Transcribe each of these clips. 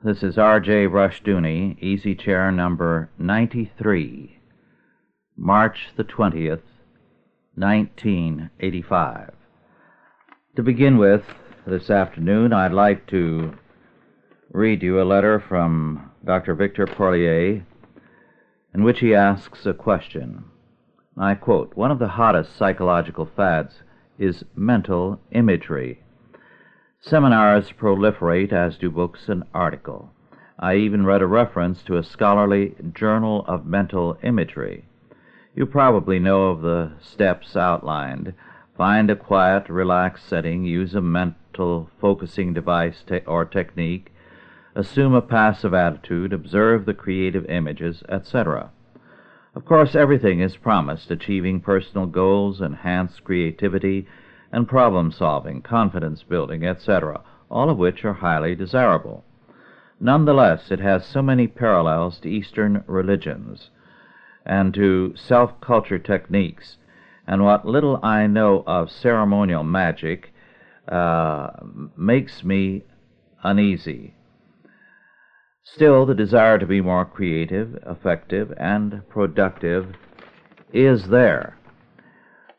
This is R.J. Rushdoony, easy chair number 93, March the 20th, 1985. To begin with, this afternoon, I'd like to read you a letter from Dr. Victor Porlier in which he asks a question. I quote One of the hottest psychological fads is mental imagery. Seminars proliferate, as do books and articles. I even read a reference to a scholarly journal of mental imagery. You probably know of the steps outlined. Find a quiet, relaxed setting, use a mental focusing device te- or technique, assume a passive attitude, observe the creative images, etc. Of course, everything is promised achieving personal goals, enhanced creativity, and problem solving, confidence building, etc., all of which are highly desirable. Nonetheless, it has so many parallels to Eastern religions and to self culture techniques, and what little I know of ceremonial magic uh, makes me uneasy. Still, the desire to be more creative, effective, and productive is there.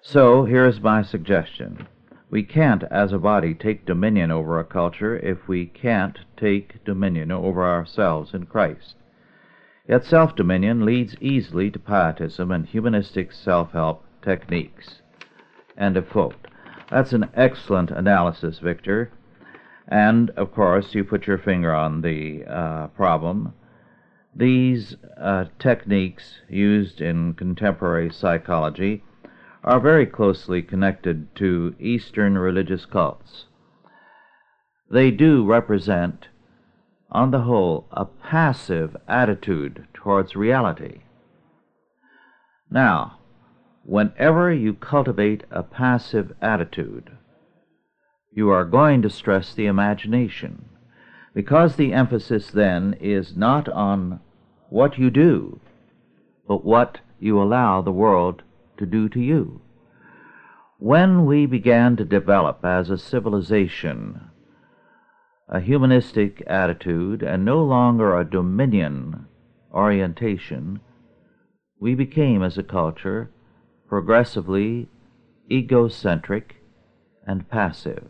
So, here's my suggestion. We can't, as a body, take dominion over a culture if we can't take dominion over ourselves in Christ. Yet self dominion leads easily to pietism and humanistic self help techniques. End of quote. That's an excellent analysis, Victor. And, of course, you put your finger on the uh, problem. These uh, techniques used in contemporary psychology are very closely connected to Eastern religious cults. They do represent, on the whole, a passive attitude towards reality. Now, whenever you cultivate a passive attitude, you are going to stress the imagination, because the emphasis then is not on what you do, but what you allow the world to do to you. When we began to develop as a civilization a humanistic attitude and no longer a dominion orientation, we became as a culture progressively egocentric and passive.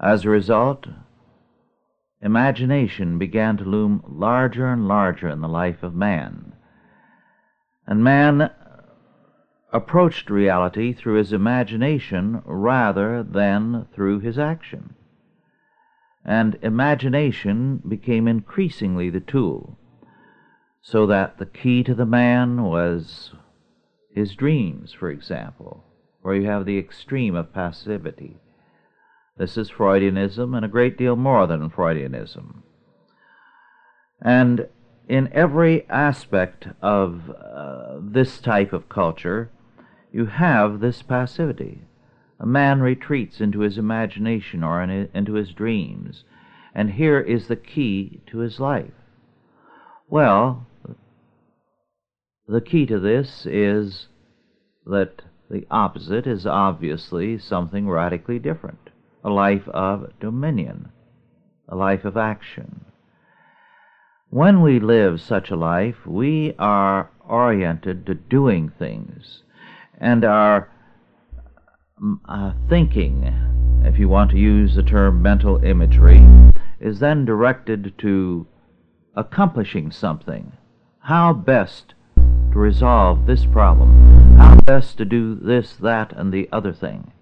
As a result, imagination began to loom larger and larger in the life of man. And man approached reality through his imagination rather than through his action. And imagination became increasingly the tool, so that the key to the man was his dreams, for example, where you have the extreme of passivity. This is Freudianism and a great deal more than Freudianism. And in every aspect of uh, this type of culture, you have this passivity. A man retreats into his imagination or in, into his dreams, and here is the key to his life. Well, the key to this is that the opposite is obviously something radically different a life of dominion, a life of action. When we live such a life, we are oriented to doing things and our uh, thinking, if you want to use the term mental imagery, is then directed to accomplishing something. How best to resolve this problem? How best to do this, that, and the other thing?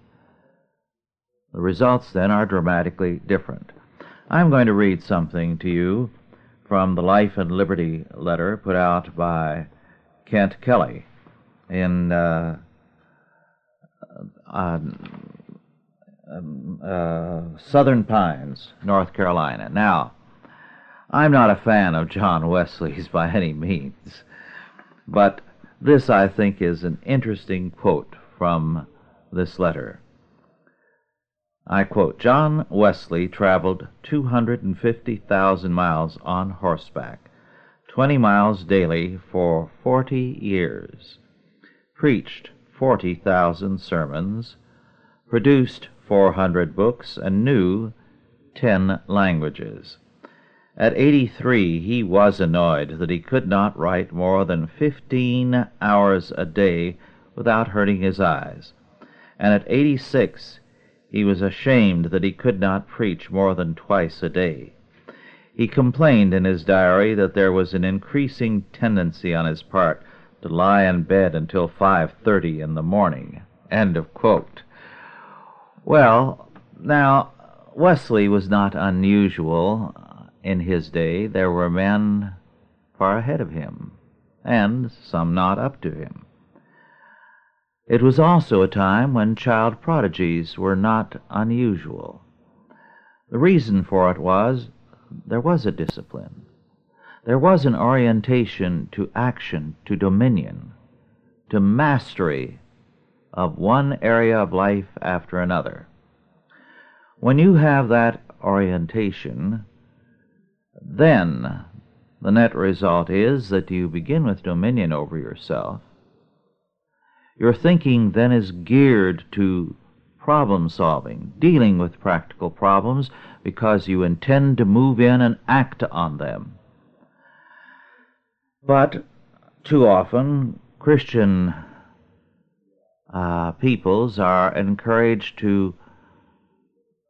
The results then are dramatically different. I'm going to read something to you from the Life and Liberty letter put out by Kent Kelly in uh, uh, uh, Southern Pines, North Carolina. Now, I'm not a fan of John Wesley's by any means, but this, I think, is an interesting quote from this letter. I quote John Wesley traveled 250,000 miles on horseback, 20 miles daily for 40 years, preached 40,000 sermons, produced 400 books, and knew 10 languages. At 83, he was annoyed that he could not write more than 15 hours a day without hurting his eyes, and at 86, he was ashamed that he could not preach more than twice a day. He complained in his diary that there was an increasing tendency on his part to lie in bed until 5:30 in the morning. End of quote. Well, now Wesley was not unusual in his day. There were men far ahead of him, and some not up to him. It was also a time when child prodigies were not unusual. The reason for it was there was a discipline. There was an orientation to action, to dominion, to mastery of one area of life after another. When you have that orientation, then the net result is that you begin with dominion over yourself. Your thinking then is geared to problem solving, dealing with practical problems because you intend to move in and act on them. But too often, Christian uh, peoples are encouraged to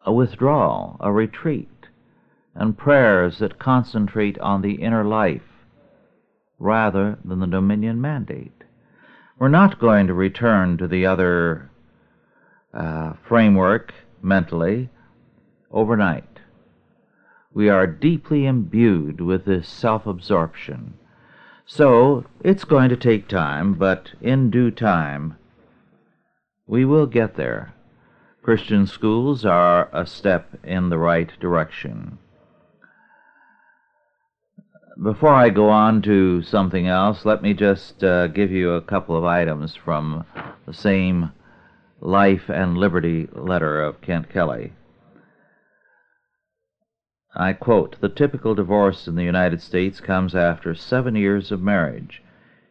a withdrawal, a retreat, and prayers that concentrate on the inner life rather than the dominion mandate. We're not going to return to the other uh, framework mentally overnight. We are deeply imbued with this self absorption. So it's going to take time, but in due time, we will get there. Christian schools are a step in the right direction. Before I go on to something else, let me just uh, give you a couple of items from the same Life and Liberty letter of Kent Kelly. I quote The typical divorce in the United States comes after seven years of marriage.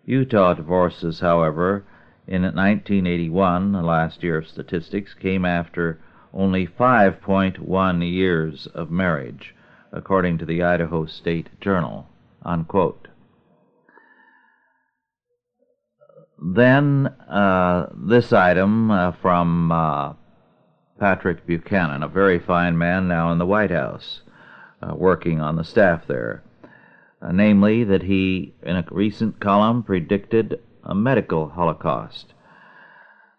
Utah divorces, however, in 1981, the last year of statistics, came after only 5.1 years of marriage, according to the Idaho State Journal. Unquote. Then uh, this item uh, from uh, Patrick Buchanan, a very fine man now in the White House, uh, working on the staff there. Uh, namely, that he, in a recent column, predicted a medical holocaust,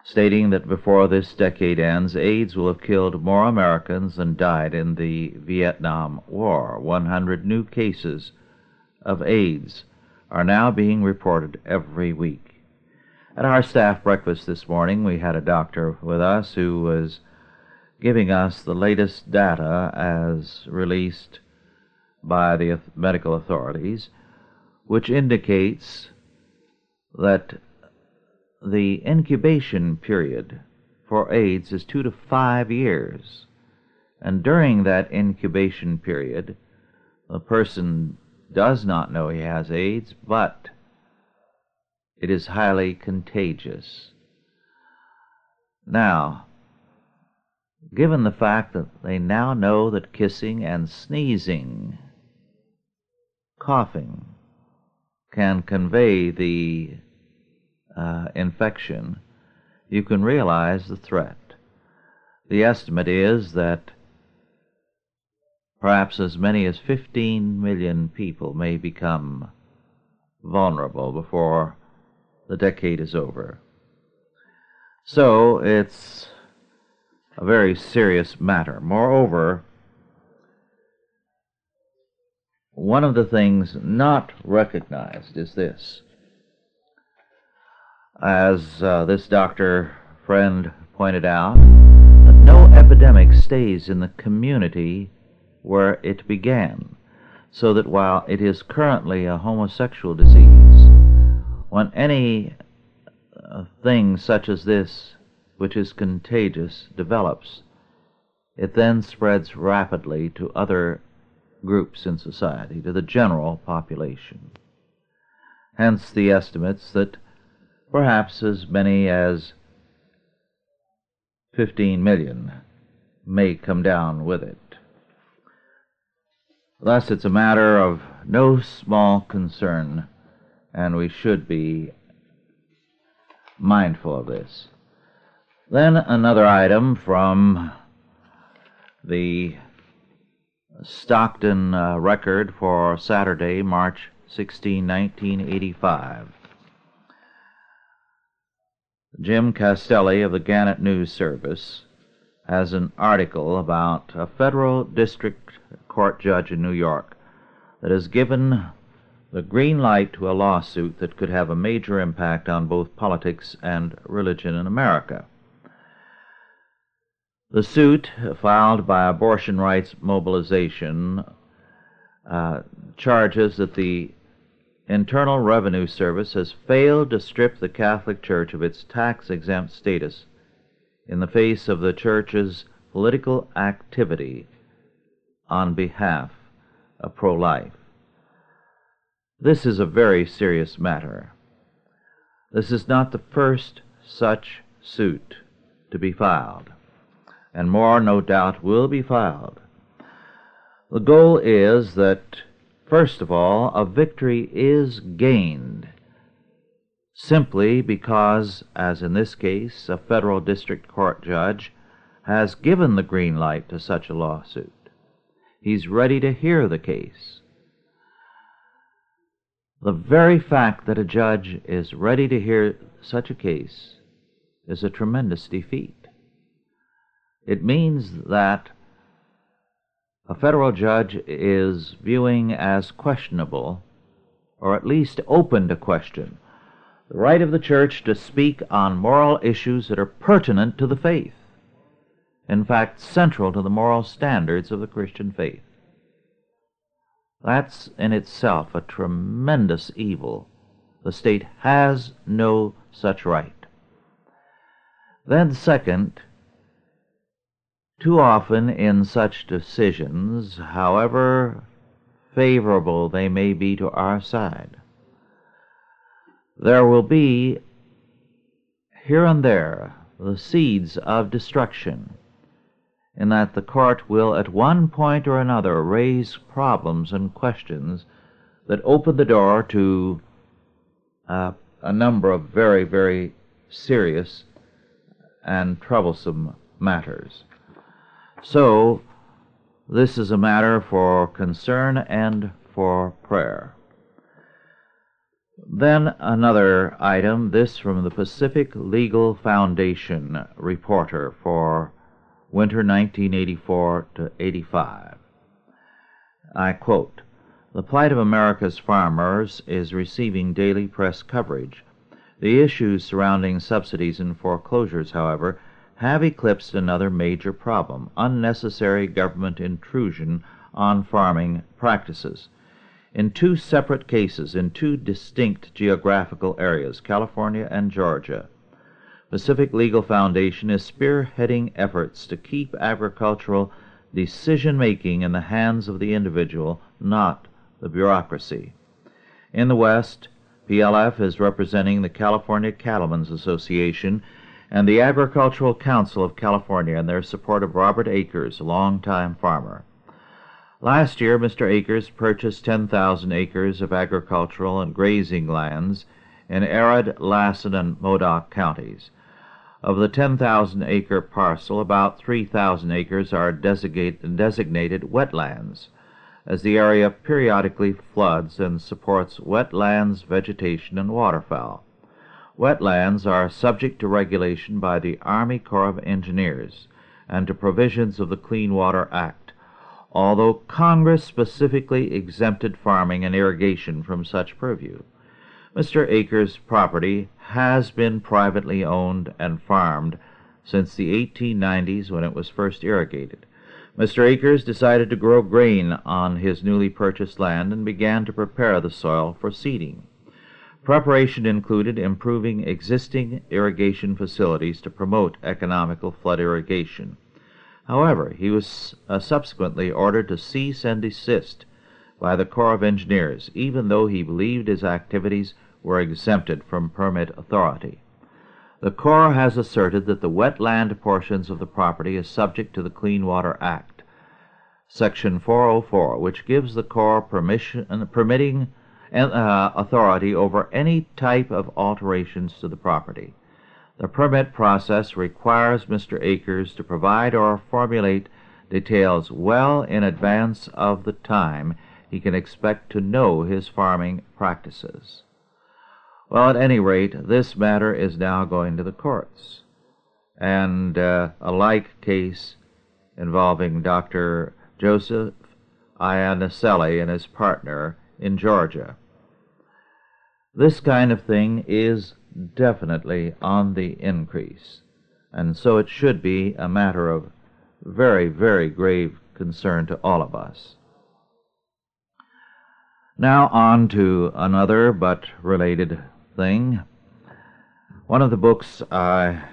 stating that before this decade ends, AIDS will have killed more Americans than died in the Vietnam War. 100 new cases of AIDS are now being reported every week. At our staff breakfast this morning, we had a doctor with us who was giving us the latest data as released by the medical authorities, which indicates that the incubation period for AIDS is two to five years. And during that incubation period, the person does not know he has AIDS, but it is highly contagious. Now, given the fact that they now know that kissing and sneezing, coughing, can convey the uh, infection, you can realize the threat. The estimate is that perhaps as many as 15 million people may become vulnerable before the decade is over. So it's a very serious matter. Moreover, one of the things not recognized is this. As uh, this doctor friend pointed out, no epidemic stays in the community where it began, so that while it is currently a homosexual disease, when any uh, thing such as this, which is contagious, develops, it then spreads rapidly to other groups in society, to the general population. Hence the estimates that perhaps as many as 15 million may come down with it. Thus, it's a matter of no small concern, and we should be mindful of this. Then another item from the Stockton uh, record for Saturday, March 16, 1985. Jim Castelli of the Gannett News Service has an article about a federal district court judge in New York that has given the green light to a lawsuit that could have a major impact on both politics and religion in America. The suit, filed by Abortion Rights Mobilization, uh, charges that the Internal Revenue Service has failed to strip the Catholic Church of its tax exempt status in the face of the Church's political activity on behalf of pro life. This is a very serious matter. This is not the first such suit to be filed, and more, no doubt, will be filed. The goal is that, first of all, a victory is gained simply because, as in this case, a federal district court judge has given the green light to such a lawsuit. He's ready to hear the case. The very fact that a judge is ready to hear such a case is a tremendous defeat. It means that a federal judge is viewing as questionable, or at least open to question, the right of the church to speak on moral issues that are pertinent to the faith, in fact, central to the moral standards of the Christian faith. That's in itself a tremendous evil. The state has no such right. Then, second, too often in such decisions, however favorable they may be to our side, there will be here and there the seeds of destruction in that the court will at one point or another raise problems and questions that open the door to uh, a number of very, very serious and troublesome matters. So, this is a matter for concern and for prayer. Then another item, this from the Pacific Legal Foundation reporter for winter 1984 to 85. I quote, The plight of America's farmers is receiving daily press coverage. The issues surrounding subsidies and foreclosures, however, have eclipsed another major problem unnecessary government intrusion on farming practices. In two separate cases, in two distinct geographical areas, California and Georgia, Pacific Legal Foundation is spearheading efforts to keep agricultural decision making in the hands of the individual, not the bureaucracy. In the West, PLF is representing the California Cattlemen's Association and the Agricultural Council of California in their support of Robert Akers, a longtime farmer. Last year, Mr. Akers purchased 10,000 acres of agricultural and grazing lands in arid Lassen and Modoc counties. Of the 10,000 acre parcel, about 3,000 acres are designated, designated wetlands, as the area periodically floods and supports wetlands vegetation and waterfowl. Wetlands are subject to regulation by the Army Corps of Engineers and to provisions of the Clean Water Act, although Congress specifically exempted farming and irrigation from such purview. Mr. Akers' property has been privately owned and farmed since the 1890s when it was first irrigated. Mr. Akers decided to grow grain on his newly purchased land and began to prepare the soil for seeding. Preparation included improving existing irrigation facilities to promote economical flood irrigation. However, he was uh, subsequently ordered to cease and desist by the Corps of Engineers, even though he believed his activities were exempted from permit authority. The Corps has asserted that the wetland portions of the property is subject to the Clean Water Act. Section 404, which gives the Corps permission, permitting authority over any type of alterations to the property. The permit process requires Mr. Akers to provide or formulate details well in advance of the time he can expect to know his farming practices. Well, at any rate, this matter is now going to the courts. And uh, a like case involving Dr. Joseph Iannicelli and his partner in Georgia. This kind of thing is definitely on the increase, and so it should be a matter of very, very grave concern to all of us. Now, on to another but related thing. One of the books I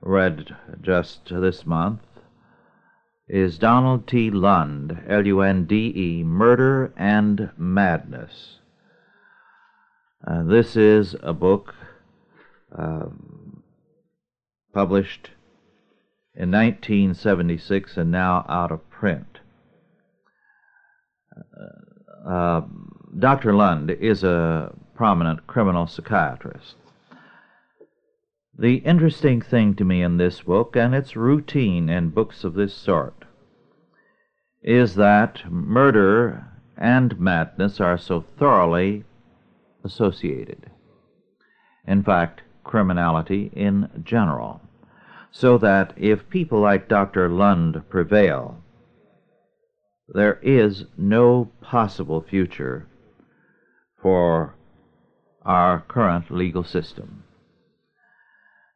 read just this month is Donald T. Lunde, L U N D E, Murder and Madness. Uh, this is a book um, published in 1976 and now out of print. Uh, uh, Dr. Lunde is a prominent criminal psychiatrist. The interesting thing to me in this book, and it's routine in books of this sort, is that murder and madness are so thoroughly associated. In fact, criminality in general. So that if people like Dr. Lunde prevail, there is no possible future for our current legal system.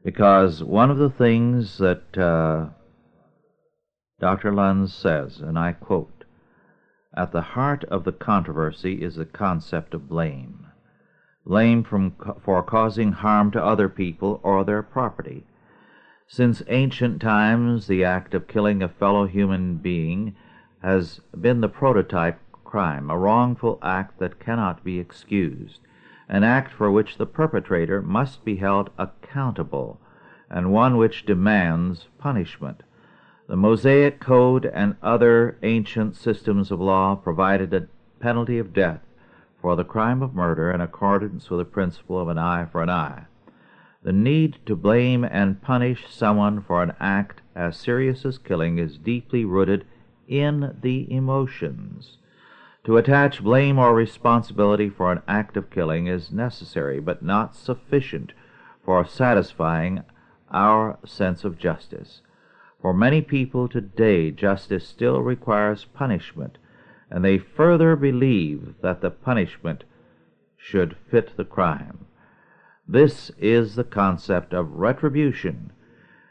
Because one of the things that uh, Dr. Lunde says, and I quote, at the heart of the controversy is the concept of blame blame from, for causing harm to other people or their property. Since ancient times, the act of killing a fellow human being has been the prototype crime, a wrongful act that cannot be excused, an act for which the perpetrator must be held accountable, and one which demands punishment. The Mosaic Code and other ancient systems of law provided a penalty of death for the crime of murder in accordance with the principle of an eye for an eye. The need to blame and punish someone for an act as serious as killing is deeply rooted in the emotions. To attach blame or responsibility for an act of killing is necessary, but not sufficient for satisfying our sense of justice. For many people today, justice still requires punishment and they further believe that the punishment should fit the crime. This is the concept of retribution,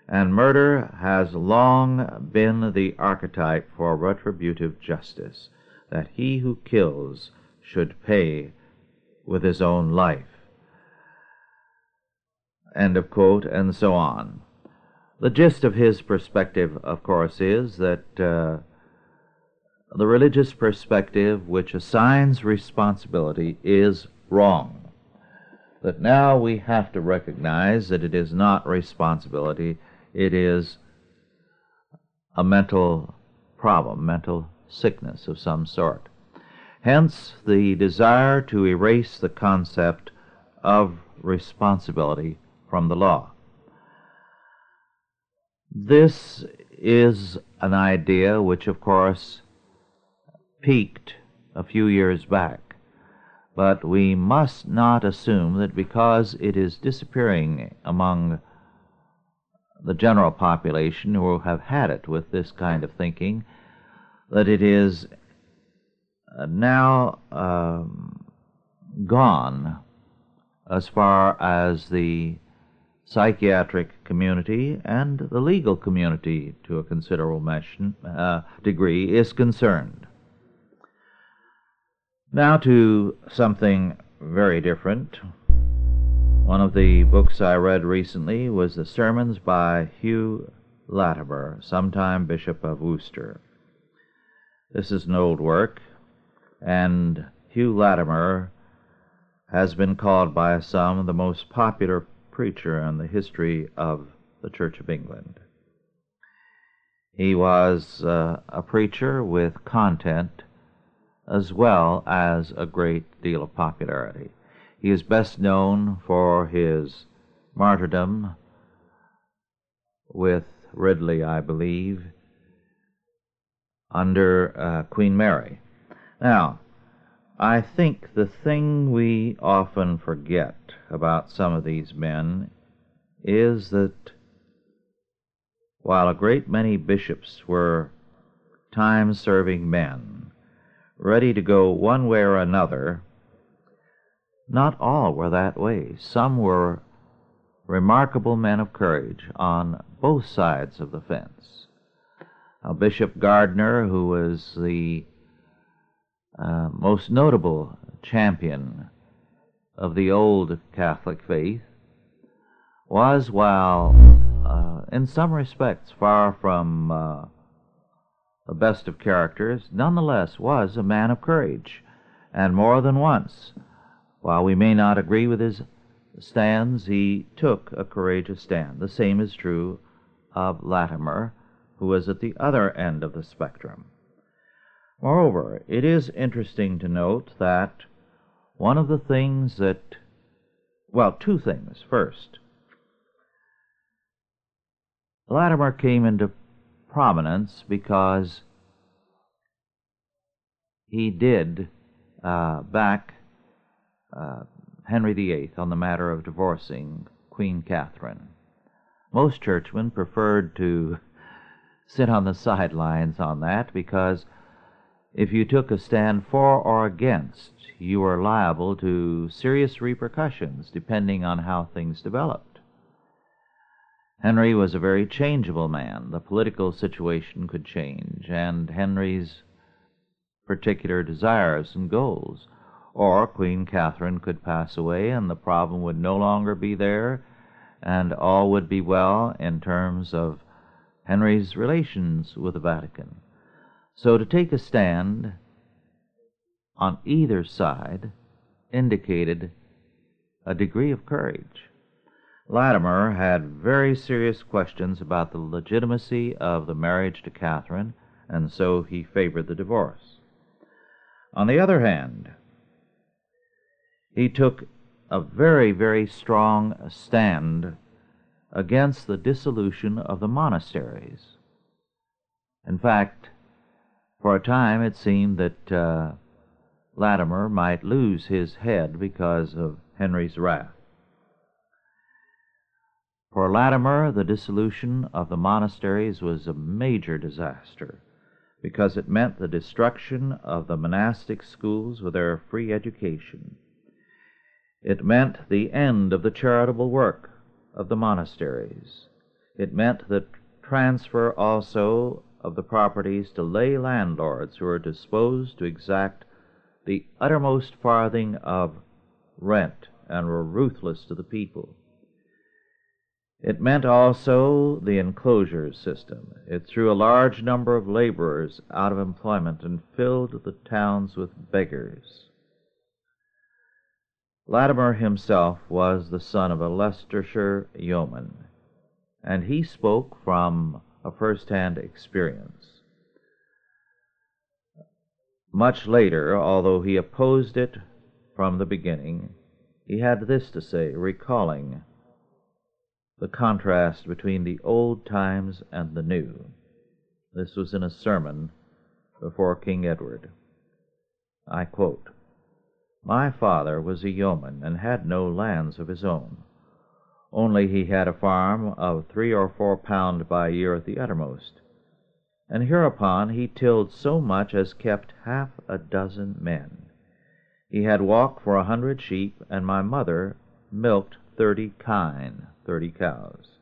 and murder has long been the archetype for retributive justice, that he who kills should pay with his own life. End of quote, and so on. The gist of his perspective, of course, is that uh, the religious perspective which assigns responsibility is wrong. That now we have to recognize that it is not responsibility, it is a mental problem, mental sickness of some sort. Hence, the desire to erase the concept of responsibility from the law. This is an idea which, of course, peaked a few years back. But we must not assume that because it is disappearing among the general population who have had it with this kind of thinking, that it is uh, now um, gone as far as the psychiatric community and the legal community to a considerable uh, degree is concerned. Now to something very different. One of the books I read recently was the Sermons by Hugh Latimer, sometime Bishop of Worcester. This is an old work, and Hugh Latimer has been called by some the most popular preacher in the history of the Church of England. He was uh, a preacher with content as well as a great deal of popularity. He is best known for his martyrdom with Ridley, I believe, under uh, Queen Mary. Now, I think the thing we often forget about some of these men is that while a great many bishops were time serving men, ready to go one way or another, not all were that way. Some were remarkable men of courage on both sides of the fence. Now, Bishop Gardiner, who was the uh, most notable champion of the old Catholic faith, was, while uh, in some respects far from uh, the best of characters, nonetheless was a man of courage, and more than once, while we may not agree with his stands, he took a courageous stand. The same is true of Latimer, who was at the other end of the spectrum. Moreover, it is interesting to note that one of the things that, well, two things. First, Latimer came into prominence because he did uh, back uh, Henry VIII on the matter of divorcing Queen Catherine. Most churchmen preferred to sit on the sidelines on that because if you took a stand for or against, you were liable to serious repercussions depending on how things developed. Henry was a very changeable man. The political situation could change, and Henry's particular desires and goals. Or Queen Catherine could pass away, and the problem would no longer be there, and all would be well in terms of Henry's relations with the Vatican. So to take a stand on either side indicated a degree of courage. Latimer had very serious questions about the legitimacy of the marriage to Catherine, and so he favored the divorce. On the other hand, he took a very, very strong stand against the dissolution of the monasteries. In fact, for a time it seemed that uh, Latimer might lose his head because of Henry's wrath. For Latimer, the dissolution of the monasteries was a major disaster because it meant the destruction of the monastic schools with their free education. It meant the end of the charitable work of the monasteries. It meant the transfer also of the properties to lay landlords who were disposed to exact the uttermost farthing of rent and were ruthless to the people. It meant also the enclosure system. It threw a large number of laborers out of employment and filled the towns with beggars. Latimer himself was the son of a Leicestershire yeoman, and he spoke from a first hand experience. Much later, although he opposed it from the beginning, he had this to say, recalling the contrast between the old times and the new. This was in a sermon before King Edward. I quote My father was a yeoman and had no lands of his own only he had a farm of three or four pound by year at the uttermost. And hereupon he tilled so much as kept half a dozen men. He had walk for a hundred sheep, and my mother milked thirty kine, thirty cows.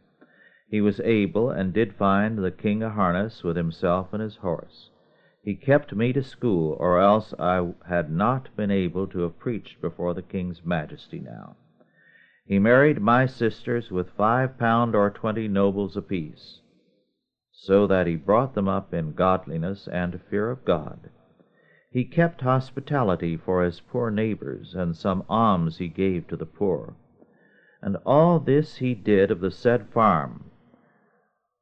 He was able, and did find the king a harness with himself and his horse. He kept me to school, or else I had not been able to have preached before the king's majesty now. He married my sisters with five pound or twenty nobles apiece, so that he brought them up in godliness and fear of God. He kept hospitality for his poor neighbors, and some alms he gave to the poor. And all this he did of the said farm,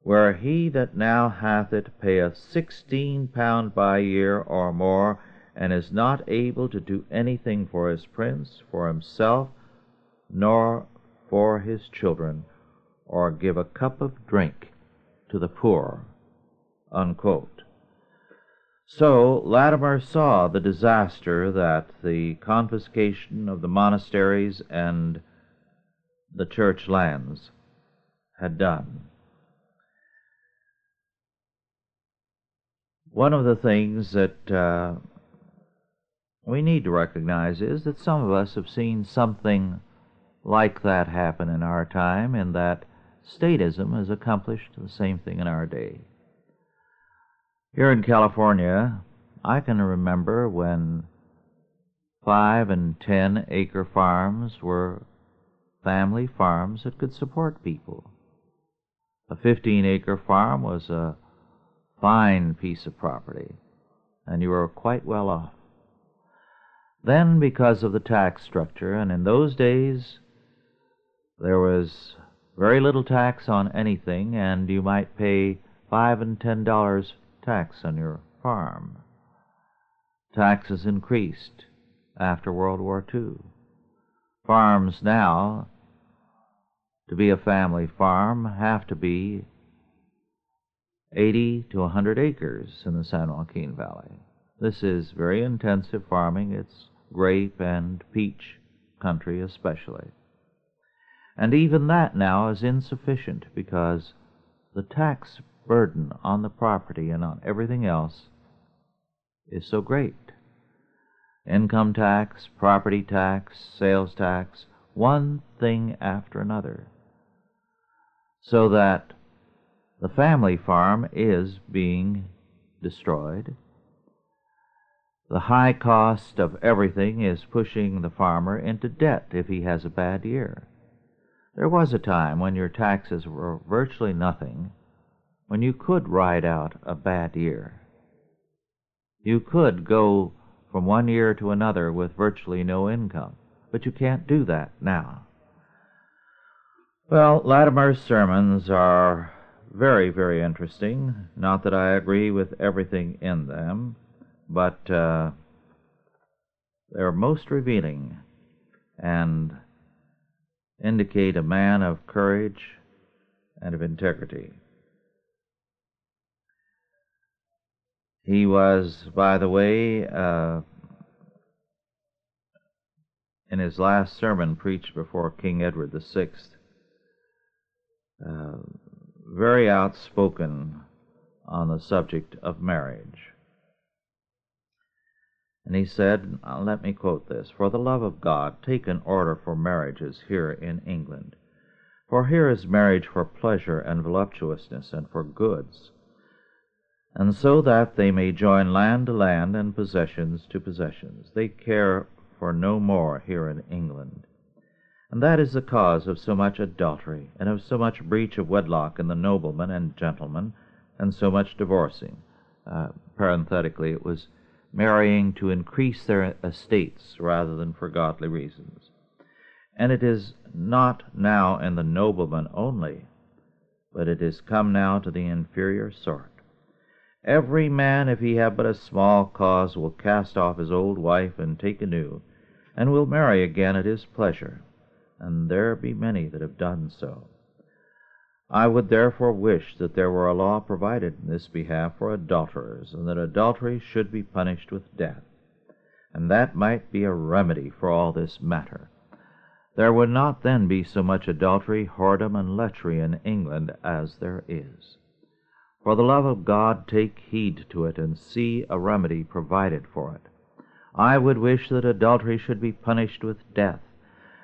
where he that now hath it payeth sixteen pound by year or more, and is not able to do anything for his prince, for himself, nor for his children, or give a cup of drink to the poor. Unquote. So Latimer saw the disaster that the confiscation of the monasteries and the church lands had done. One of the things that uh, we need to recognize is that some of us have seen something like that happen in our time, and that statism has accomplished the same thing in our day. Here in California, I can remember when five and ten acre farms were family farms that could support people. A 15 acre farm was a fine piece of property, and you were quite well off. Then, because of the tax structure, and in those days there was very little tax on anything, and you might pay five and ten dollars tax on your farm. Taxes increased after World War II. Farms now, to be a family farm, have to be 80 to 100 acres in the San Joaquin Valley. This is very intensive farming. It's grape and peach country especially. And even that now is insufficient because the tax burden on the property and on everything else is so great. Income tax, property tax, sales tax, one thing after another. So that the family farm is being destroyed. The high cost of everything is pushing the farmer into debt if he has a bad year. There was a time when your taxes were virtually nothing, when you could ride out a bad year. You could go from one year to another with virtually no income, but you can't do that now. Well, Latimer's sermons are very, very interesting. Not that I agree with everything in them, but uh, they're most revealing and indicate a man of courage and of integrity. He was, by the way, uh, in his last sermon preached before King Edward VI, uh, very outspoken on the subject of marriage. And he said, uh, let me quote this For the love of God, take an order for marriages here in England. For here is marriage for pleasure and voluptuousness and for goods, and so that they may join land to land and possessions to possessions. They care for no more here in England. And that is the cause of so much adultery, and of so much breach of wedlock in the noblemen and gentlemen, and so much divorcing. Uh, parenthetically, it was marrying to increase their estates rather than for godly reasons. And it is not now in the nobleman only, but it is come now to the inferior sort. Every man, if he have but a small cause, will cast off his old wife and take a new, and will marry again at his pleasure, and there be many that have done so. I would therefore wish that there were a law provided in this behalf for adulterers, and that adultery should be punished with death. And that might be a remedy for all this matter. There would not then be so much adultery, whoredom, and lechery in England as there is. For the love of God, take heed to it, and see a remedy provided for it. I would wish that adultery should be punished with death,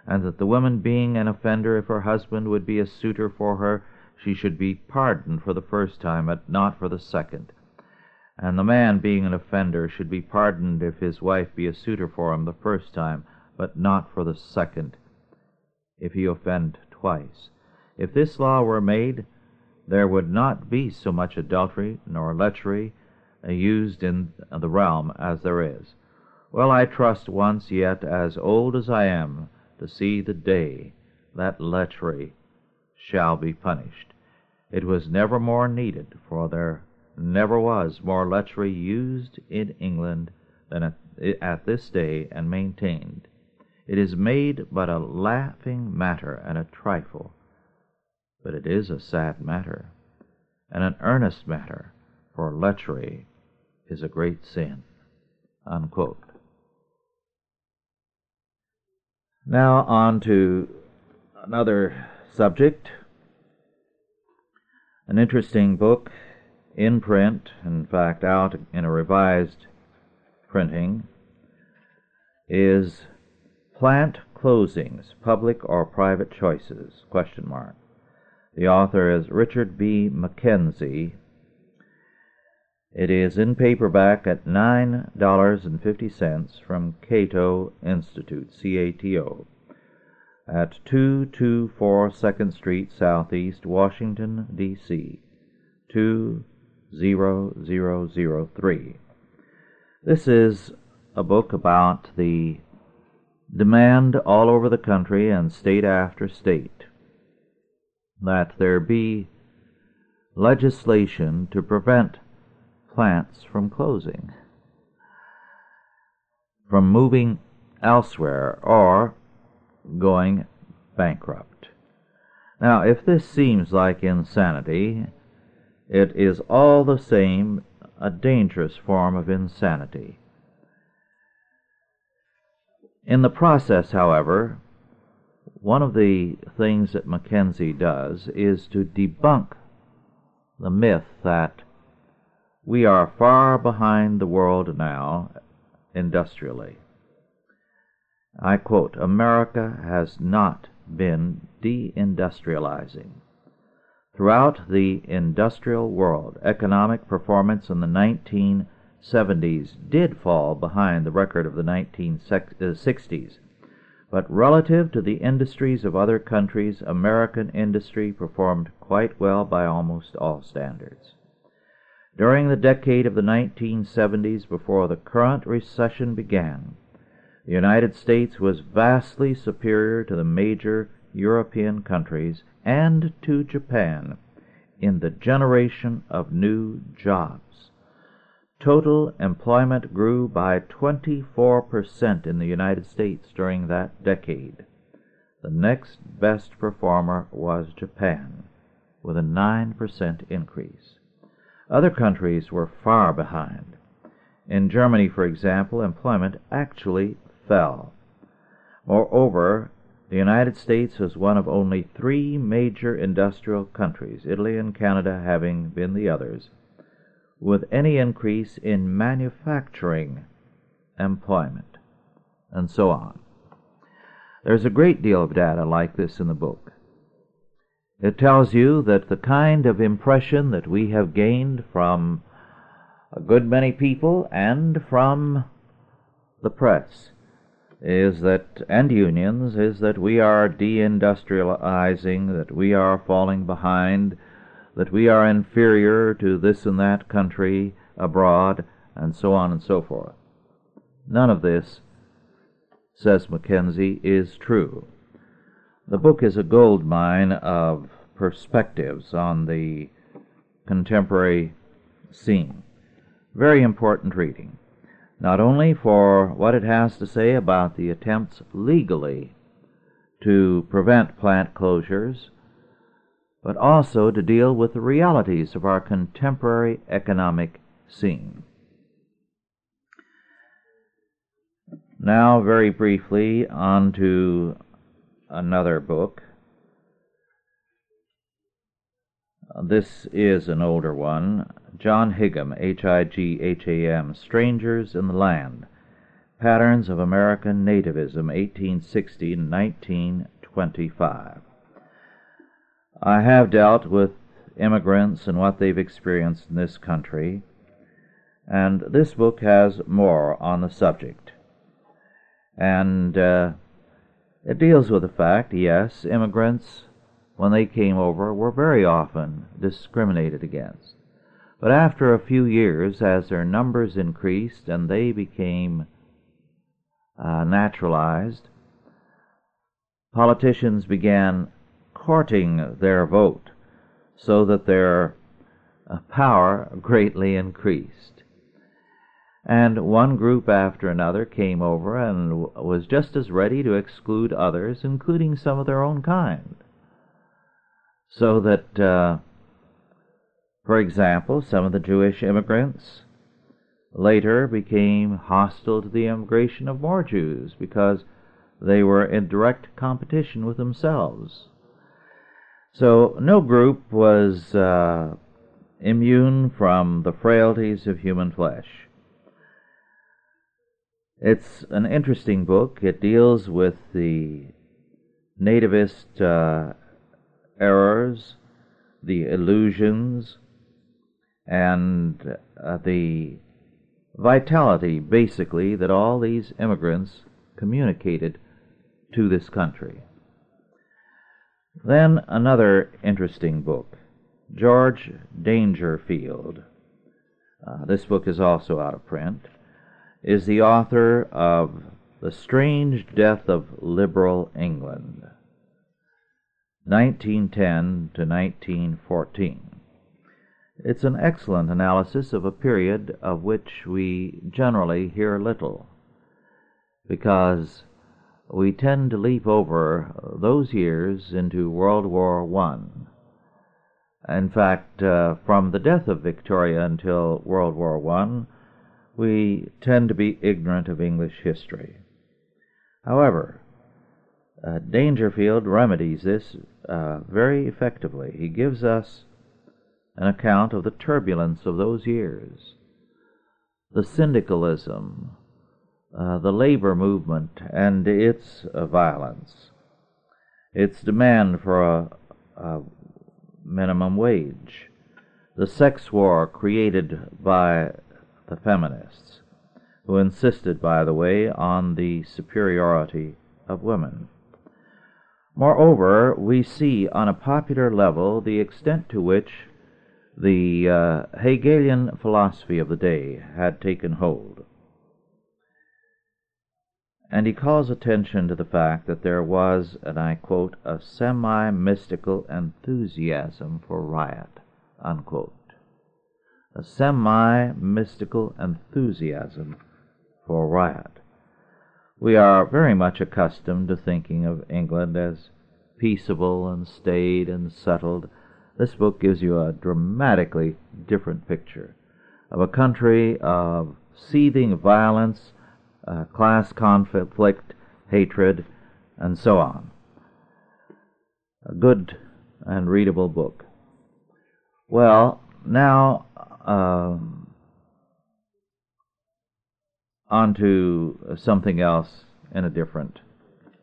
and that the woman being an offender, if her husband would be a suitor for her, she should be pardoned for the first time, but not for the second. And the man, being an offender, should be pardoned if his wife be a suitor for him the first time, but not for the second, if he offend twice. If this law were made, there would not be so much adultery nor lechery uh, used in the realm as there is. Well, I trust once yet, as old as I am, to see the day that lechery shall be punished. It was never more needed, for there never was more lechery used in England than at, at this day and maintained. It is made but a laughing matter and a trifle, but it is a sad matter and an earnest matter, for lechery is a great sin. Unquote. Now on to another subject. An interesting book in print, in fact, out in a revised printing, is Plant Closings, Public or Private Choices? Question mark. The author is Richard B. McKenzie. It is in paperback at $9.50 from Cato Institute, C-A-T-O, at 224 2nd Street Southeast, Washington, D.C. 20003. This is a book about the demand all over the country and state after state that there be legislation to prevent plants from closing, from moving elsewhere, or going bankrupt. Now, if this seems like insanity, it is all the same a dangerous form of insanity. In the process, however, one of the things that McKenzie does is to debunk the myth that we are far behind the world now industrially. I quote, America has not been deindustrializing. Throughout the industrial world, economic performance in the 1970s did fall behind the record of the 1960s, uh, but relative to the industries of other countries, American industry performed quite well by almost all standards. During the decade of the 1970s, before the current recession began, the United States was vastly superior to the major European countries and to Japan in the generation of new jobs. Total employment grew by 24% in the United States during that decade. The next best performer was Japan, with a 9% increase. Other countries were far behind. In Germany, for example, employment actually fell. Moreover, the United States was one of only three major industrial countries, Italy and Canada having been the others, with any increase in manufacturing employment, and so on. There's a great deal of data like this in the book. It tells you that the kind of impression that we have gained from a good many people and from the press is that, and unions, is that we are deindustrializing, that we are falling behind, that we are inferior to this and that country abroad, and so on and so forth. None of this, says McKenzie, is true. The book is a gold mine of perspectives on the contemporary scene. Very important reading, not only for what it has to say about the attempts legally to prevent plant closures, but also to deal with the realities of our contemporary economic scene. Now, very briefly, on to another book. This is an older one. John Higham, H I G H A M, Strangers in the Land Patterns of American Nativism, 1860 1925. I have dealt with immigrants and what they've experienced in this country, and this book has more on the subject. And uh, it deals with the fact, yes, immigrants, when they came over, were very often discriminated against. But after a few years, as their numbers increased and they became uh, naturalized, politicians began courting their vote so that their uh, power greatly increased. And one group after another came over and was just as ready to exclude others, including some of their own kind. So that, uh, for example, some of the Jewish immigrants later became hostile to the immigration of more Jews because they were in direct competition with themselves. So no group was uh, immune from the frailties of human flesh. It's an interesting book. It deals with the nativist uh, errors, the illusions, and uh, the vitality, basically, that all these immigrants communicated to this country. Then another interesting book, George Dangerfield. Uh, this book is also out of print. Is the author of The Strange Death of Liberal England, 1910 to 1914. It's an excellent analysis of a period of which we generally hear little, because we tend to leap over those years into World War One. In fact, uh, from the death of Victoria until World War One, we tend to be ignorant of English history. However, uh, Dangerfield remedies this uh, very effectively. He gives us an account of the turbulence of those years, the syndicalism, uh, the labor movement and its violence, its demand for a, a minimum wage, the sex war created by the feminists, who insisted, by the way, on the superiority of women. Moreover, we see on a popular level the extent to which the uh, Hegelian philosophy of the day had taken hold. And he calls attention to the fact that there was, and I quote, a semi mystical enthusiasm for riot, unquote. A semi mystical enthusiasm for riot. We are very much accustomed to thinking of England as peaceable and staid and settled this book gives you a dramatically different picture of a country of seething violence, uh, class conflict, hatred, and so on. A good and readable book. Well, now um, on to something else in a different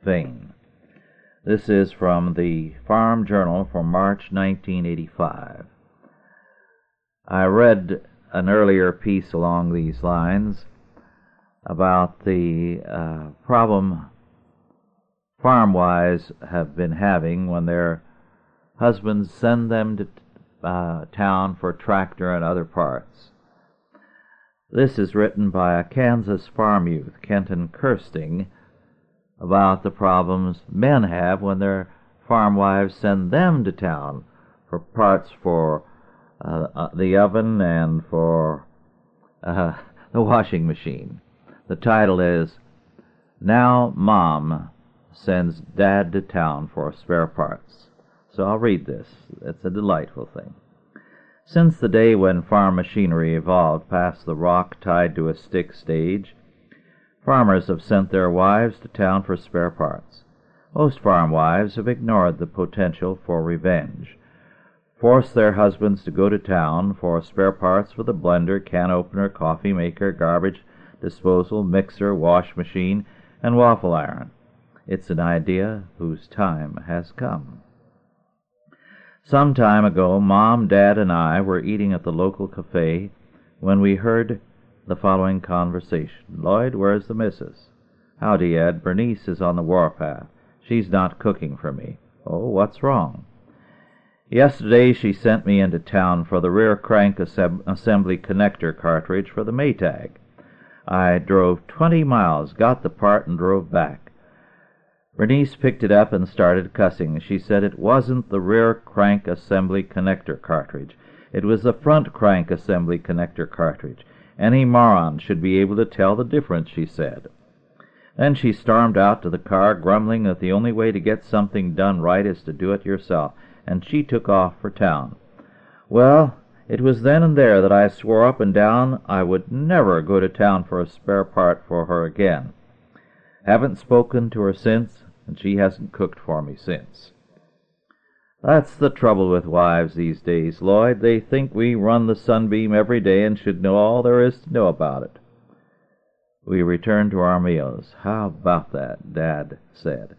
vein. This is from the Farm Journal for March 1985. I read an earlier piece along these lines about the uh, problem farm wives have been having when their husbands send them to uh, town for tractor and other parts. This is written by a Kansas farm youth, Kenton Kirsting, about the problems men have when their farm wives send them to town for parts for uh, uh, the oven and for uh, the washing machine. The title is Now Mom Sends Dad to Town for Spare Parts. So I'll read this. It's a delightful thing. Since the day when farm machinery evolved past the rock tied to a stick stage, Farmers have sent their wives to town for spare parts. Most farm wives have ignored the potential for revenge, forced their husbands to go to town for spare parts for the blender, can opener, coffee maker, garbage disposal, mixer, wash machine, and waffle iron. It's an idea whose time has come. Some time ago, Mom, Dad, and I were eating at the local cafe when we heard the following conversation. Lloyd, where's the missus? Howdy, Ed. Bernice is on the warpath. She's not cooking for me. Oh, what's wrong? Yesterday she sent me into town for the rear crank assembly connector cartridge for the Maytag. I drove 20 miles, got the part, and drove back. Bernice picked it up and started cussing. She said it wasn't the rear crank assembly connector cartridge. It was the front crank assembly connector cartridge. Any moron should be able to tell the difference, she said. Then she stormed out to the car, grumbling that the only way to get something done right is to do it yourself, and she took off for town. Well, it was then and there that I swore up and down I would never go to town for a spare part for her again. Haven't spoken to her since, and she hasn't cooked for me since. That's the trouble with wives these days, Lloyd. They think we run the sunbeam every day and should know all there is to know about it. We returned to our meals. How about that? Dad said.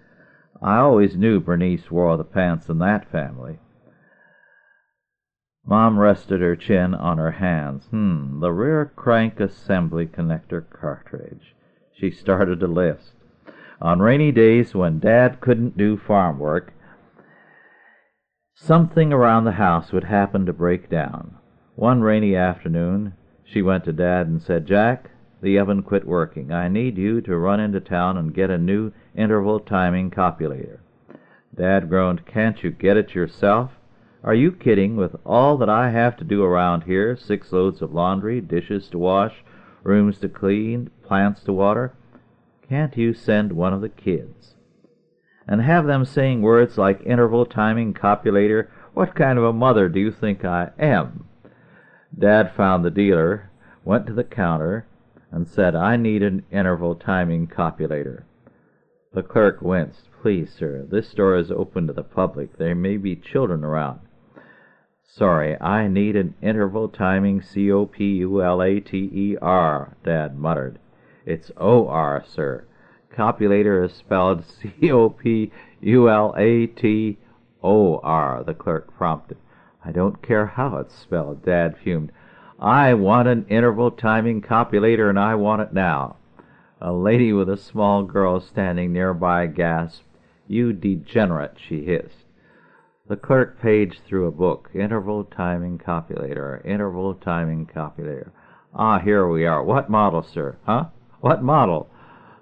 I always knew Bernice wore the pants in that family. Mom rested her chin on her hands. Hmm, the rear crank assembly connector cartridge. She started a list. On rainy days when Dad couldn't do farm work, something around the house would happen to break down. One rainy afternoon, she went to Dad and said, Jack, the oven quit working. I need you to run into town and get a new interval timing copulator. Dad groaned, Can't you get it yourself? Are you kidding? With all that I have to do around here, six loads of laundry, dishes to wash, rooms to clean, plants to water, can't you send one of the kids? And have them saying words like interval timing copulator? What kind of a mother do you think I am? Dad found the dealer, went to the counter, and said, I need an interval timing copulator. The clerk winced. Please, sir, this store is open to the public. There may be children around. Sorry, I need an interval timing C-O-P-U-L-A-T-E-R, Dad muttered. It's O-R, sir. Copulator is spelled C-O-P-U-L-A-T-O-R, the clerk prompted. I don't care how it's spelled, Dad fumed. I want an interval timing copulator, and I want it now. A lady with a small girl standing nearby gasped. You degenerate, she hissed. The clerk paged through a book. Interval timing copulator, interval timing copulator. Ah, here we are. What model, sir? Huh? What model?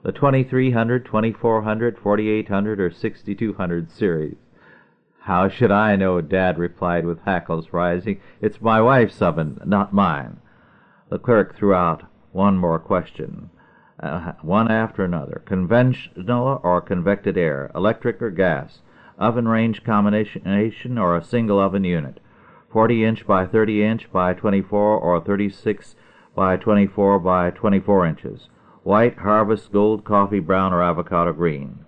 The 2300, 2400, 4800, or 6200 series. How should I know? Dad replied with hackles rising. It's my wife's oven, not mine. The clerk threw out one more question, uh, one after another. Conventional or convected air, electric or gas, oven range combination or a single oven unit, 40 inch by 30 inch by 24 or 36 by 24 by 24 inches, white, harvest, gold, coffee brown, or avocado green.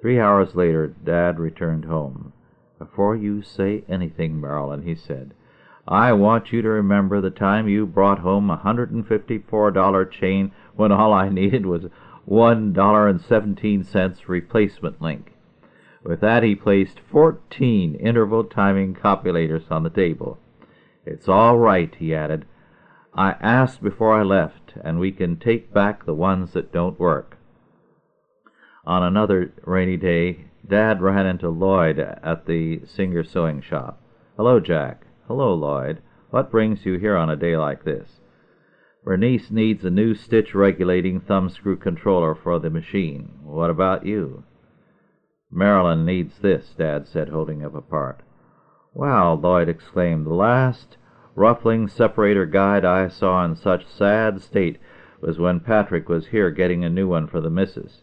Three hours later, Dad returned home. Before you say anything, Marilyn, he said, I want you to remember the time you brought home a $154 chain when all I needed was $1.17 replacement link. With that, he placed 14 interval timing copulators on the table. It's all right, he added. I asked before I left, and we can take back the ones that don't work. On another rainy day, Dad ran into Lloyd at the Singer sewing shop. Hello, Jack. Hello, Lloyd. What brings you here on a day like this? Bernice needs a new stitch regulating thumb screw controller for the machine. What about you? Marilyn needs this, Dad said, holding up a part. Wow, Lloyd exclaimed. The last ruffling separator guide I saw in such sad state was when Patrick was here getting a new one for the missus.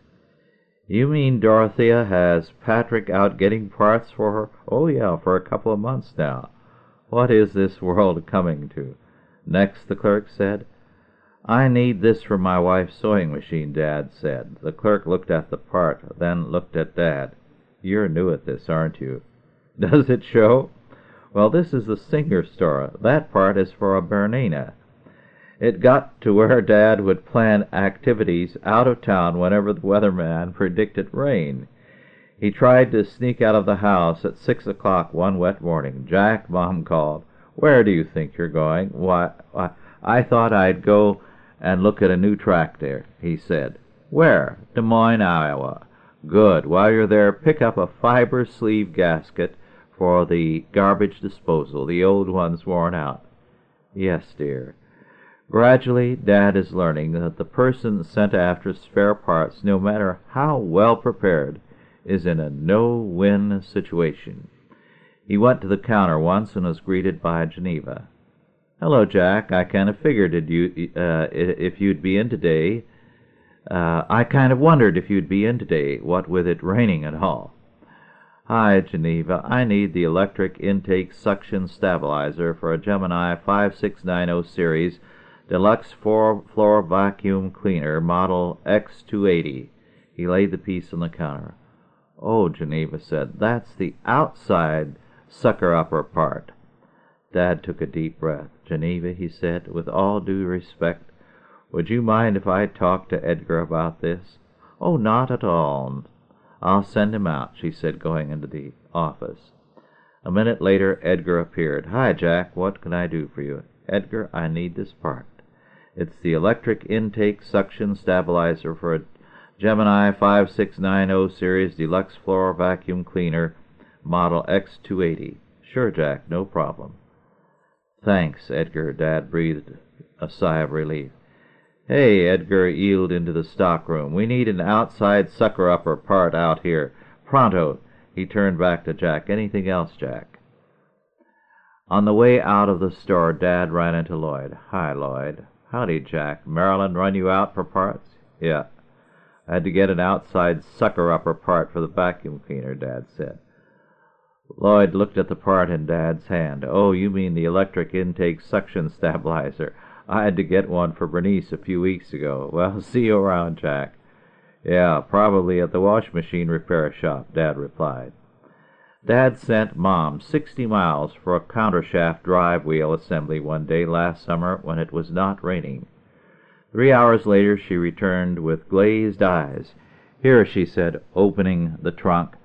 You mean Dorothea has Patrick out getting parts for her? Oh, yeah, for a couple of months now. What is this world coming to? Next, the clerk said. I need this for my wife's sewing machine, Dad said. The clerk looked at the part, then looked at Dad. You're new at this, aren't you? Does it show? Well, this is the Singer store. That part is for a Bernina. It got to where Dad would plan activities out of town whenever the weatherman predicted rain. He tried to sneak out of the house at six o'clock one wet morning. Jack, Mom called. Where do you think you're going? Why, why I thought I'd go and look at a new tractor, he said. Where? Des Moines, Iowa. Good. While you're there, pick up a fiber sleeve gasket for the garbage disposal. The old one's worn out. Yes, dear. Gradually, Dad is learning that the person sent after spare parts, no matter how well prepared, is in a no-win situation. He went to the counter once and was greeted by Geneva. Hello, Jack. I kind of figured you, uh, if you'd be in today. Uh, I kind of wondered if you'd be in today, what with it raining and all. Hi, Geneva. I need the electric intake suction stabilizer for a Gemini 5690 series deluxe four-floor vacuum cleaner, model X280. He laid the piece on the counter. Oh, Geneva said, that's the outside sucker upper part. Dad took a deep breath. Geneva, he said, with all due respect, would you mind if I talked to Edgar about this? Oh, not at all. I'll send him out, she said, going into the office. A minute later, Edgar appeared. Hi, Jack. What can I do for you? Edgar, I need this part. It's the electric intake suction stabilizer for a Gemini 5690 series deluxe floor vacuum cleaner, model X280. Sure, Jack, no problem. Thanks, Edgar. Dad breathed a sigh of relief. Hey, Edgar yielded into the stockroom. We need an outside sucker-upper part out here. Pronto. He turned back to Jack. Anything else, Jack? On the way out of the store, Dad ran into Lloyd. Hi, Lloyd. Howdy, Jack. Marilyn run you out for parts? Yeah. I had to get an outside sucker-upper part for the vacuum cleaner, Dad said. Lloyd looked at the part in Dad's hand. Oh, you mean the electric intake suction stabilizer. I had to get one for Bernice a few weeks ago. Well, see you around, Jack. Yeah, probably at the wash machine repair shop, Dad replied. Dad sent Mom sixty miles for a countershaft drive wheel assembly one day last summer when it was not raining. Three hours later she returned with glazed eyes. Here, she said, opening the trunk.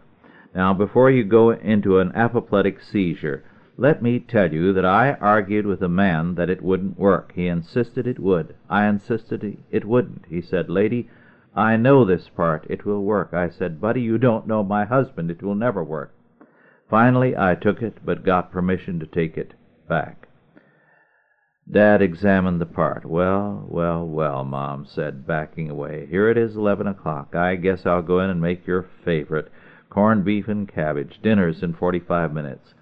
Now, before you go into an apoplectic seizure, let me tell you that I argued with a man that it wouldn't work. He insisted it would. I insisted it wouldn't. He said, Lady, I know this part. It will work. I said, Buddy, you don't know my husband. It will never work. Finally, I took it, but got permission to take it back. Dad examined the part. Well, well, well, Mom said, backing away. Here it is, eleven o'clock. I guess I'll go in and make your favorite, corned beef and cabbage. Dinner's in forty-five minutes.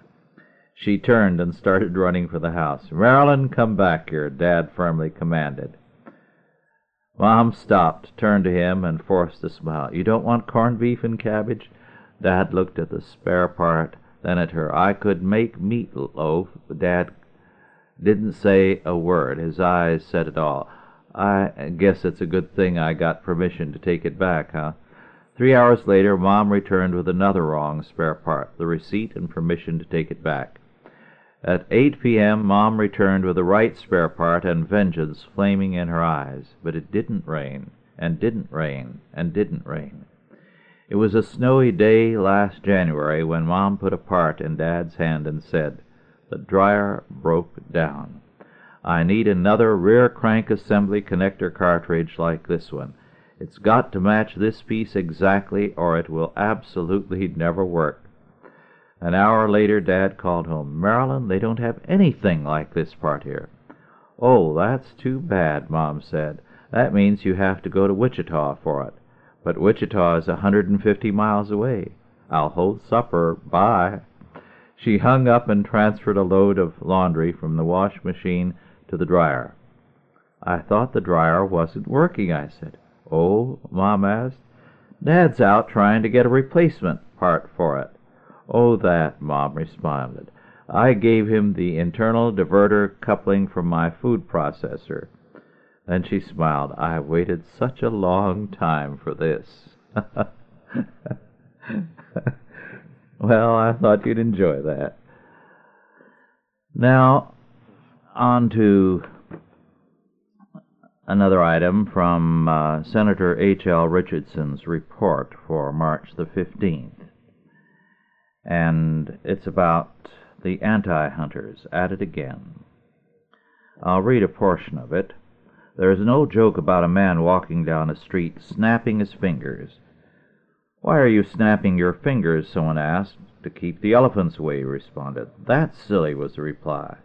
She turned and started running for the house. Marilyn, come back here, Dad firmly commanded. Mom stopped, turned to him, and forced a smile. You don't want corned beef and cabbage? Dad looked at the spare part, then at her. I could make meatloaf. Dad didn't say a word. His eyes said it all. I guess it's a good thing I got permission to take it back, huh? Three hours later, Mom returned with another wrong spare part, the receipt and permission to take it back. At 8 p.m., Mom returned with the right spare part and vengeance flaming in her eyes. But it didn't rain, and didn't rain, and didn't rain. It was a snowy day last January when Mom put a part in Dad's hand and said, The dryer broke down. I need another rear crank assembly connector cartridge like this one. It's got to match this piece exactly or it will absolutely never work. An hour later, Dad called home. Marilyn, they don't have anything like this part here. Oh, that's too bad, Mom said. That means you have to go to Wichita for it. But Wichita is a hundred and fifty miles away. I'll hold supper. Bye. She hung up and transferred a load of laundry from the wash machine to the dryer. I thought the dryer wasn't working, I said. Oh, Mom asked. Dad's out trying to get a replacement part for it. Oh, that, Mom responded. I gave him the internal diverter coupling from my food processor. Then she smiled. I waited such a long time for this. well, I thought you'd enjoy that. Now, on to another item from uh, Senator H.L. Richardson's report for March the 15th and it's about the anti-hunters at it again. I'll read a portion of it. There is an old joke about a man walking down a street snapping his fingers. Why are you snapping your fingers? someone asked. To keep the elephants away, he responded. That's silly, was the reply.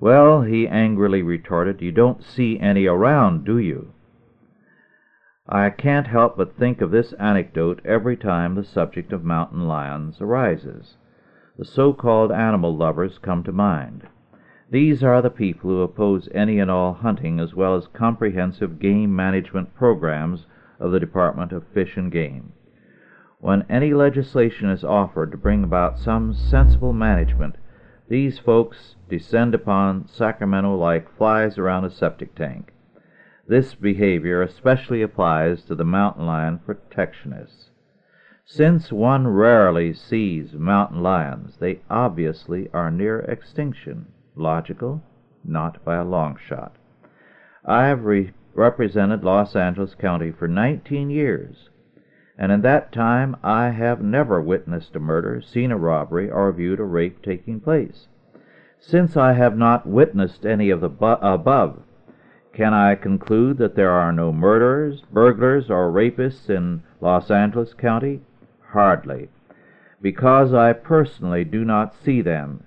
Well, he angrily retorted, you don't see any around, do you? I can't help but think of this anecdote every time the subject of mountain lions arises. The so-called animal lovers come to mind. These are the people who oppose any and all hunting as well as comprehensive game management programs of the Department of Fish and Game. When any legislation is offered to bring about some sensible management, these folks descend upon Sacramento like flies around a septic tank. This behavior especially applies to the mountain lion protectionists. Since one rarely sees mountain lions, they obviously are near extinction. Logical? Not by a long shot. I have re- represented Los Angeles County for 19 years and in that time I have never witnessed a murder, seen a robbery, or viewed a rape taking place. Since I have not witnessed any of the bu- above, can I conclude that there are no murderers, burglars, or rapists in Los Angeles County? Hardly. Because I personally do not see them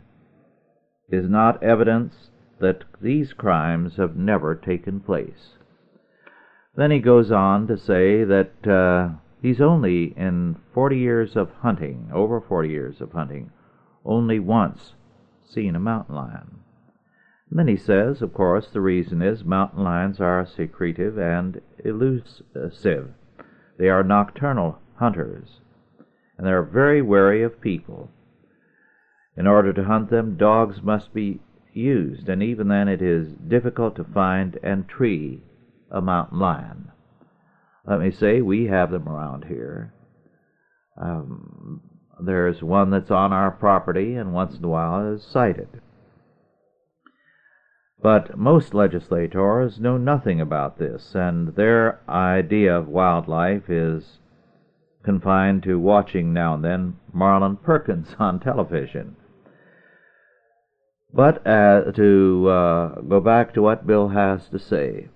is not evidence that these crimes have never taken place. Then he goes on to say that uh, He's only, in 40 years of hunting, over 40 years of hunting, only once seen a mountain lion. Then he says, of course, the reason is mountain lions are secretive and elusive. They are nocturnal hunters, and they are very wary of people. In order to hunt them, dogs must be used, and even then it is difficult to find and tree a mountain lion. Let me say, we have them around here. Um, there's one that's on our property and once in a while is sighted. But most legislators know nothing about this, and their idea of wildlife is confined to watching now and then Marlin Perkins on television. But uh, to uh, go back to what Bill has to say,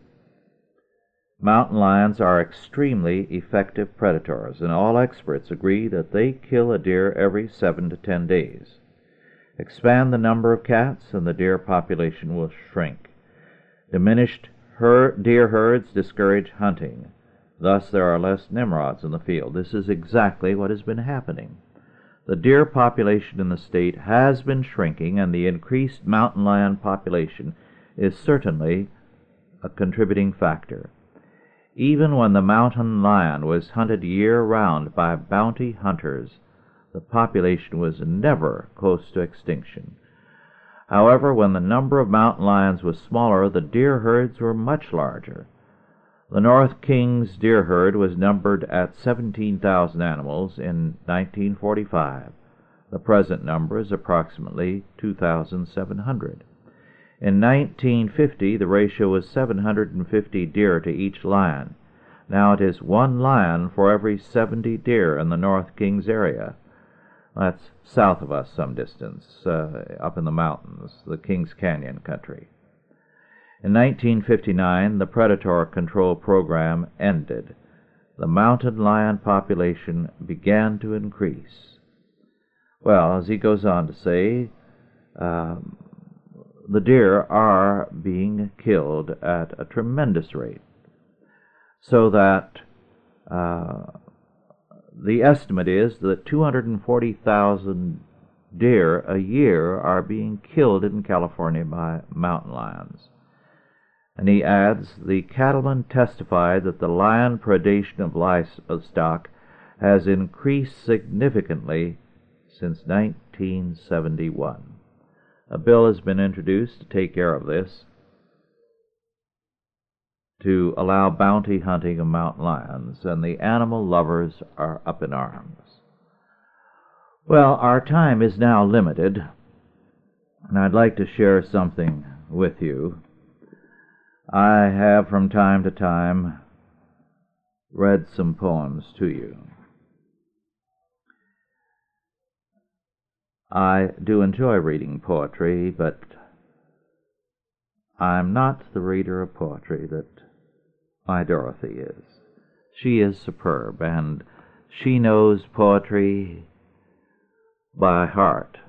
Mountain lions are extremely effective predators, and all experts agree that they kill a deer every seven to ten days. Expand the number of cats, and the deer population will shrink. Diminished her deer herds discourage hunting. Thus, there are less Nimrods in the field. This is exactly what has been happening. The deer population in the state has been shrinking, and the increased mountain lion population is certainly a contributing factor. Even when the mountain lion was hunted year round by bounty hunters, the population was never close to extinction. However, when the number of mountain lions was smaller, the deer herds were much larger. The North Kings deer herd was numbered at 17,000 animals in 1945. The present number is approximately 2,700. In 1950, the ratio was 750 deer to each lion. Now it is one lion for every 70 deer in the North Kings area. That's south of us some distance, uh, up in the mountains, the Kings Canyon country. In 1959, the predator control program ended. The mountain lion population began to increase. Well, as he goes on to say, um, the deer are being killed at a tremendous rate, so that uh, the estimate is that 240,000 deer a year are being killed in California by mountain lions. And he adds, the cattlemen testified that the lion predation of livestock has increased significantly since 1971. A bill has been introduced to take care of this, to allow bounty hunting of mountain lions, and the animal lovers are up in arms. Well, our time is now limited, and I'd like to share something with you. I have from time to time read some poems to you. I do enjoy reading poetry, but I'm not the reader of poetry that my Dorothy is. She is superb, and she knows poetry by heart.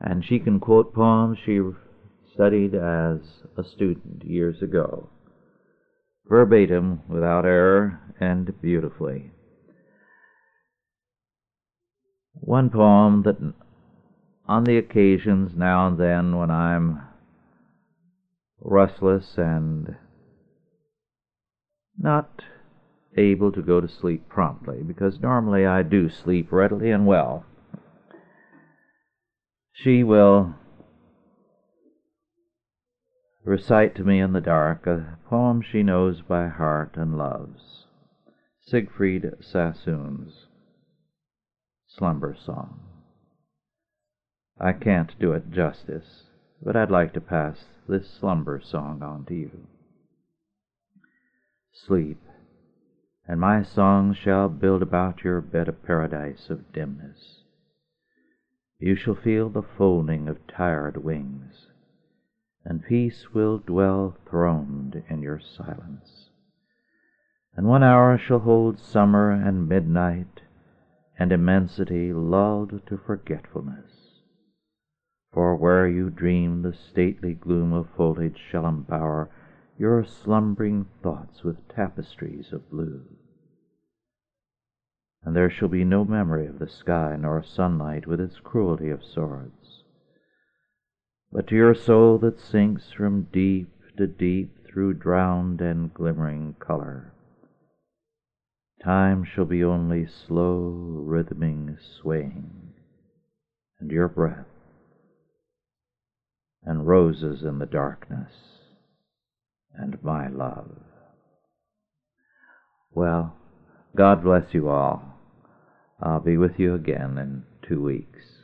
And she can quote poems she studied as a student years ago, verbatim, without error, and beautifully. One poem that, on the occasions now and then when I'm restless and not able to go to sleep promptly, because normally I do sleep readily and well. She will recite to me in the dark a poem she knows by heart and loves Siegfried Sassoon's Slumber Song. I can't do it justice, but I'd like to pass this slumber song on to you. Sleep, and my song shall build about your bed a paradise of dimness. You shall feel the folding of tired wings, and peace will dwell throned in your silence. And one hour shall hold summer and midnight and immensity lulled to forgetfulness. For where you dream the stately gloom of foliage shall embower your slumbering thoughts with tapestries of blue. And there shall be no memory of the sky nor sunlight with its cruelty of swords. But to your soul that sinks from deep to deep through drowned and glimmering color, time shall be only slow rhythming swaying, and your breath, and roses in the darkness, and my love. Well, God bless you all. I'll be with you again in two weeks.